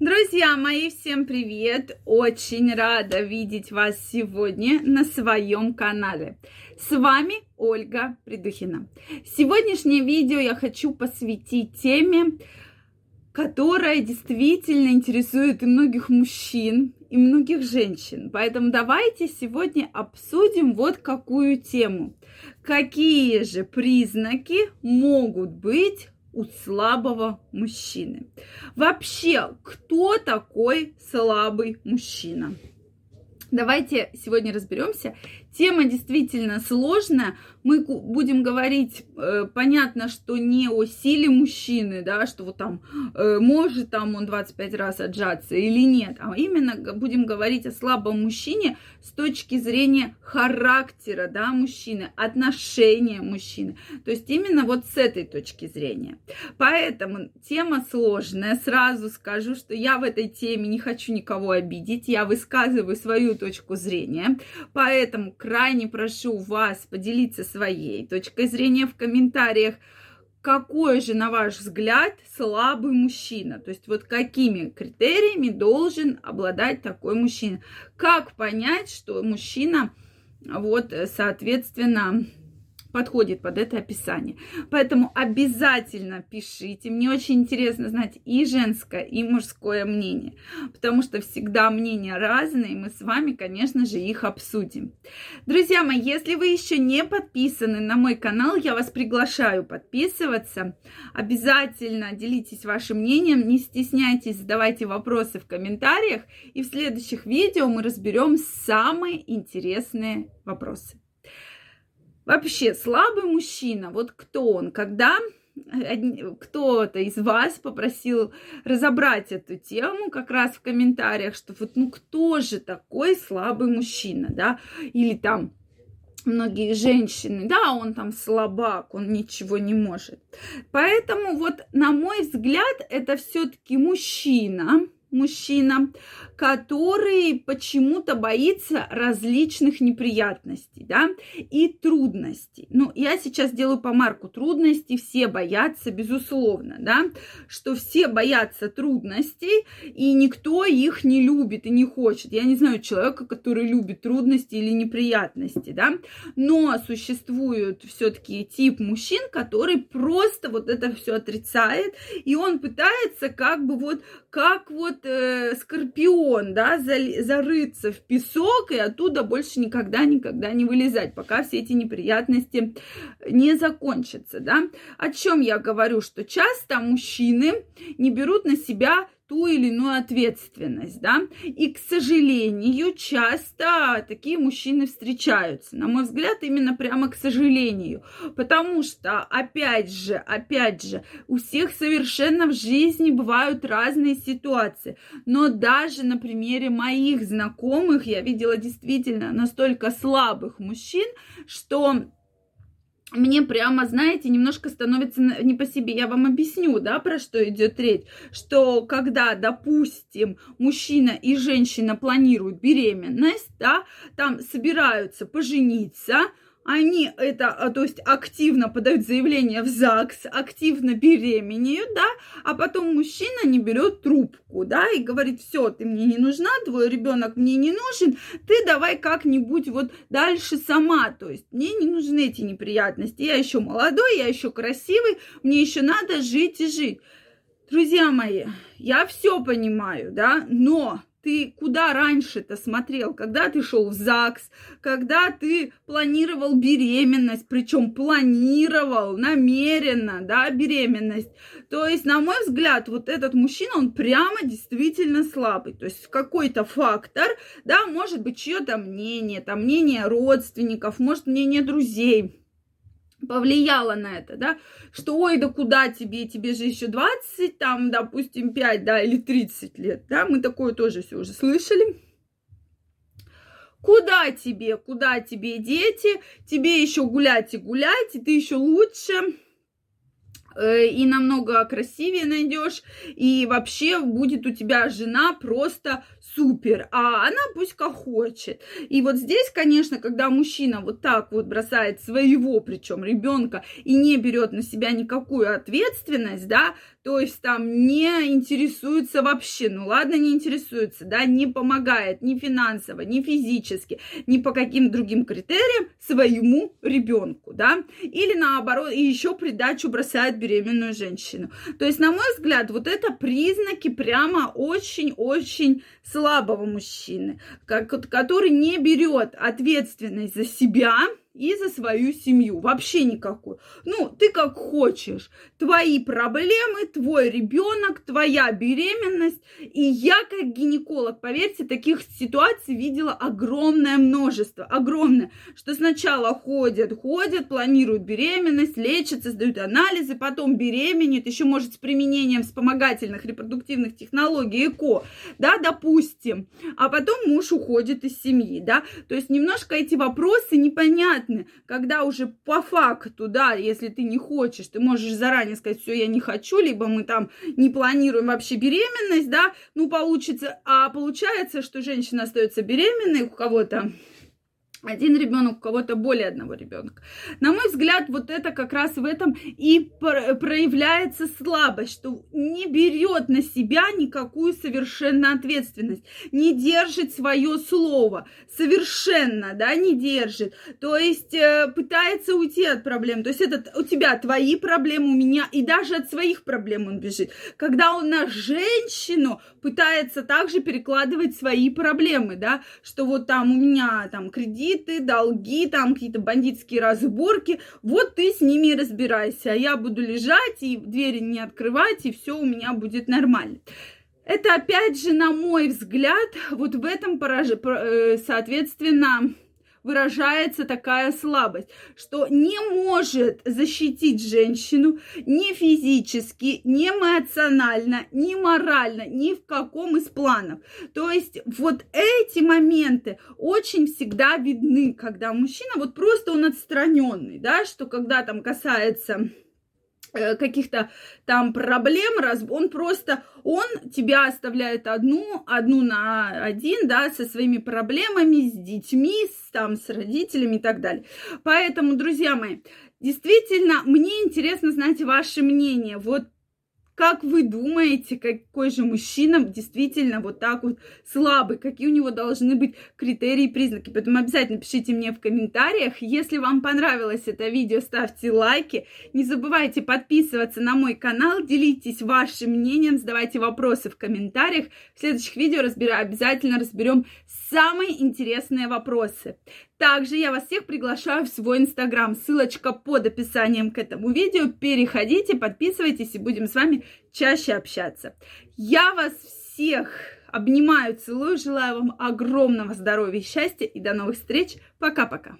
Друзья мои, всем привет! Очень рада видеть вас сегодня на своем канале. С вами Ольга Придухина. Сегодняшнее видео я хочу посвятить теме, которая действительно интересует и многих мужчин, и многих женщин. Поэтому давайте сегодня обсудим вот какую тему. Какие же признаки могут быть у слабого мужчины. Вообще, кто такой слабый мужчина? Давайте сегодня разберемся. Тема действительно сложная, мы будем говорить, э, понятно, что не о силе мужчины, да, что вот там э, может там он 25 раз отжаться или нет, а именно будем говорить о слабом мужчине с точки зрения характера, да, мужчины, отношения мужчины. То есть именно вот с этой точки зрения. Поэтому тема сложная. Сразу скажу, что я в этой теме не хочу никого обидеть, я высказываю свою точку зрения. Поэтому крайне прошу вас поделиться своей точкой зрения в комментариях. Какой же, на ваш взгляд, слабый мужчина? То есть вот какими критериями должен обладать такой мужчина? Как понять, что мужчина, вот, соответственно, подходит под это описание. Поэтому обязательно пишите. Мне очень интересно знать и женское, и мужское мнение, потому что всегда мнения разные, и мы с вами, конечно же, их обсудим. Друзья мои, если вы еще не подписаны на мой канал, я вас приглашаю подписываться. Обязательно делитесь вашим мнением, не стесняйтесь, задавайте вопросы в комментариях, и в следующих видео мы разберем самые интересные вопросы. Вообще, слабый мужчина, вот кто он? Когда кто-то из вас попросил разобрать эту тему как раз в комментариях, что вот ну кто же такой слабый мужчина, да, или там многие женщины, да, он там слабак, он ничего не может. Поэтому вот, на мой взгляд, это все-таки мужчина, мужчина, который почему-то боится различных неприятностей, да, и трудностей. Ну, я сейчас делаю помарку трудностей, все боятся, безусловно, да, что все боятся трудностей, и никто их не любит и не хочет. Я не знаю человека, который любит трудности или неприятности, да, но существует все-таки тип мужчин, который просто вот это все отрицает, и он пытается как бы вот, как вот вот э, скорпион, да, зарыться в песок и оттуда больше никогда-никогда не вылезать, пока все эти неприятности не закончатся, да. О чем я говорю, что часто мужчины не берут на себя ту или иную ответственность, да. И, к сожалению, часто такие мужчины встречаются. На мой взгляд, именно прямо к сожалению. Потому что, опять же, опять же, у всех совершенно в жизни бывают разные ситуации. Но даже на примере моих знакомых я видела действительно настолько слабых мужчин, что мне прямо, знаете, немножко становится не по себе. Я вам объясню, да, про что идет речь. Что когда, допустим, мужчина и женщина планируют беременность, да, там собираются пожениться, они это, а, то есть активно подают заявление в ЗАГС, активно беременеют, да, а потом мужчина не берет трубку, да, и говорит, все, ты мне не нужна, твой ребенок мне не нужен, ты давай как-нибудь вот дальше сама, то есть мне не нужны эти неприятности, я еще молодой, я еще красивый, мне еще надо жить и жить. Друзья мои, я все понимаю, да, но ты куда раньше-то смотрел, когда ты шел в ЗАГС, когда ты планировал беременность, причем планировал намеренно, да, беременность. То есть, на мой взгляд, вот этот мужчина, он прямо действительно слабый. То есть, какой-то фактор, да, может быть, чье-то мнение, там, мнение родственников, может, мнение друзей, повлияло на это, да, что ой, да куда тебе, тебе же еще 20, там, допустим, 5, да, или 30 лет, да, мы такое тоже все уже слышали. Куда тебе, куда тебе дети, тебе еще гулять и гулять, и ты еще лучше, и намного красивее найдешь, и вообще будет у тебя жена просто супер, а она пусть как хочет. И вот здесь, конечно, когда мужчина вот так вот бросает своего, причем ребенка, и не берет на себя никакую ответственность, да, то есть там не интересуется вообще, ну ладно, не интересуется, да, не помогает ни финансово, ни физически, ни по каким другим критериям своему ребенку, да, или наоборот, и еще придачу бросает беременную женщину. То есть, на мой взгляд, вот это признаки прямо очень-очень слабого мужчины, который не берет ответственность за себя, и за свою семью. Вообще никакую. Ну, ты как хочешь. Твои проблемы, твой ребенок, твоя беременность. И я как гинеколог, поверьте, таких ситуаций видела огромное множество. Огромное. Что сначала ходят, ходят, планируют беременность, лечатся, сдают анализы, потом беременеют, еще может с применением вспомогательных репродуктивных технологий ЭКО, да, допустим. А потом муж уходит из семьи, да. То есть немножко эти вопросы непонятны понятны, когда уже по факту, да, если ты не хочешь, ты можешь заранее сказать, все, я не хочу, либо мы там не планируем вообще беременность, да, ну, получится, а получается, что женщина остается беременной, у кого-то один ребенок, у кого-то более одного ребенка. На мой взгляд, вот это как раз в этом и проявляется слабость, что не берет на себя никакую совершенно ответственность, не держит свое слово, совершенно, да, не держит. То есть э, пытается уйти от проблем. То есть это у тебя твои проблемы, у меня, и даже от своих проблем он бежит. Когда он на женщину пытается также перекладывать свои проблемы, да, что вот там у меня там кредит, кредиты, долги, там какие-то бандитские разборки. Вот ты с ними разбирайся, а я буду лежать и двери не открывать, и все у меня будет нормально. Это опять же, на мой взгляд, вот в этом, э, соответственно, выражается такая слабость, что не может защитить женщину ни физически, ни эмоционально, ни морально, ни в каком из планов. То есть вот эти моменты очень всегда видны, когда мужчина вот просто он отстраненный, да, что когда там касается каких-то там проблем, он просто, он тебя оставляет одну, одну на один, да, со своими проблемами, с детьми, с, там, с родителями и так далее. Поэтому, друзья мои, действительно, мне интересно знать ваше мнение. Вот как вы думаете, какой же мужчина действительно вот так вот слабый? Какие у него должны быть критерии и признаки? Поэтому обязательно пишите мне в комментариях. Если вам понравилось это видео, ставьте лайки. Не забывайте подписываться на мой канал, делитесь вашим мнением, задавайте вопросы в комментариях. В следующих видео разбира... обязательно разберем самые интересные вопросы. Также я вас всех приглашаю в свой инстаграм. Ссылочка под описанием к этому видео. Переходите, подписывайтесь и будем с вами чаще общаться. Я вас всех обнимаю, целую, желаю вам огромного здоровья и счастья и до новых встреч. Пока-пока.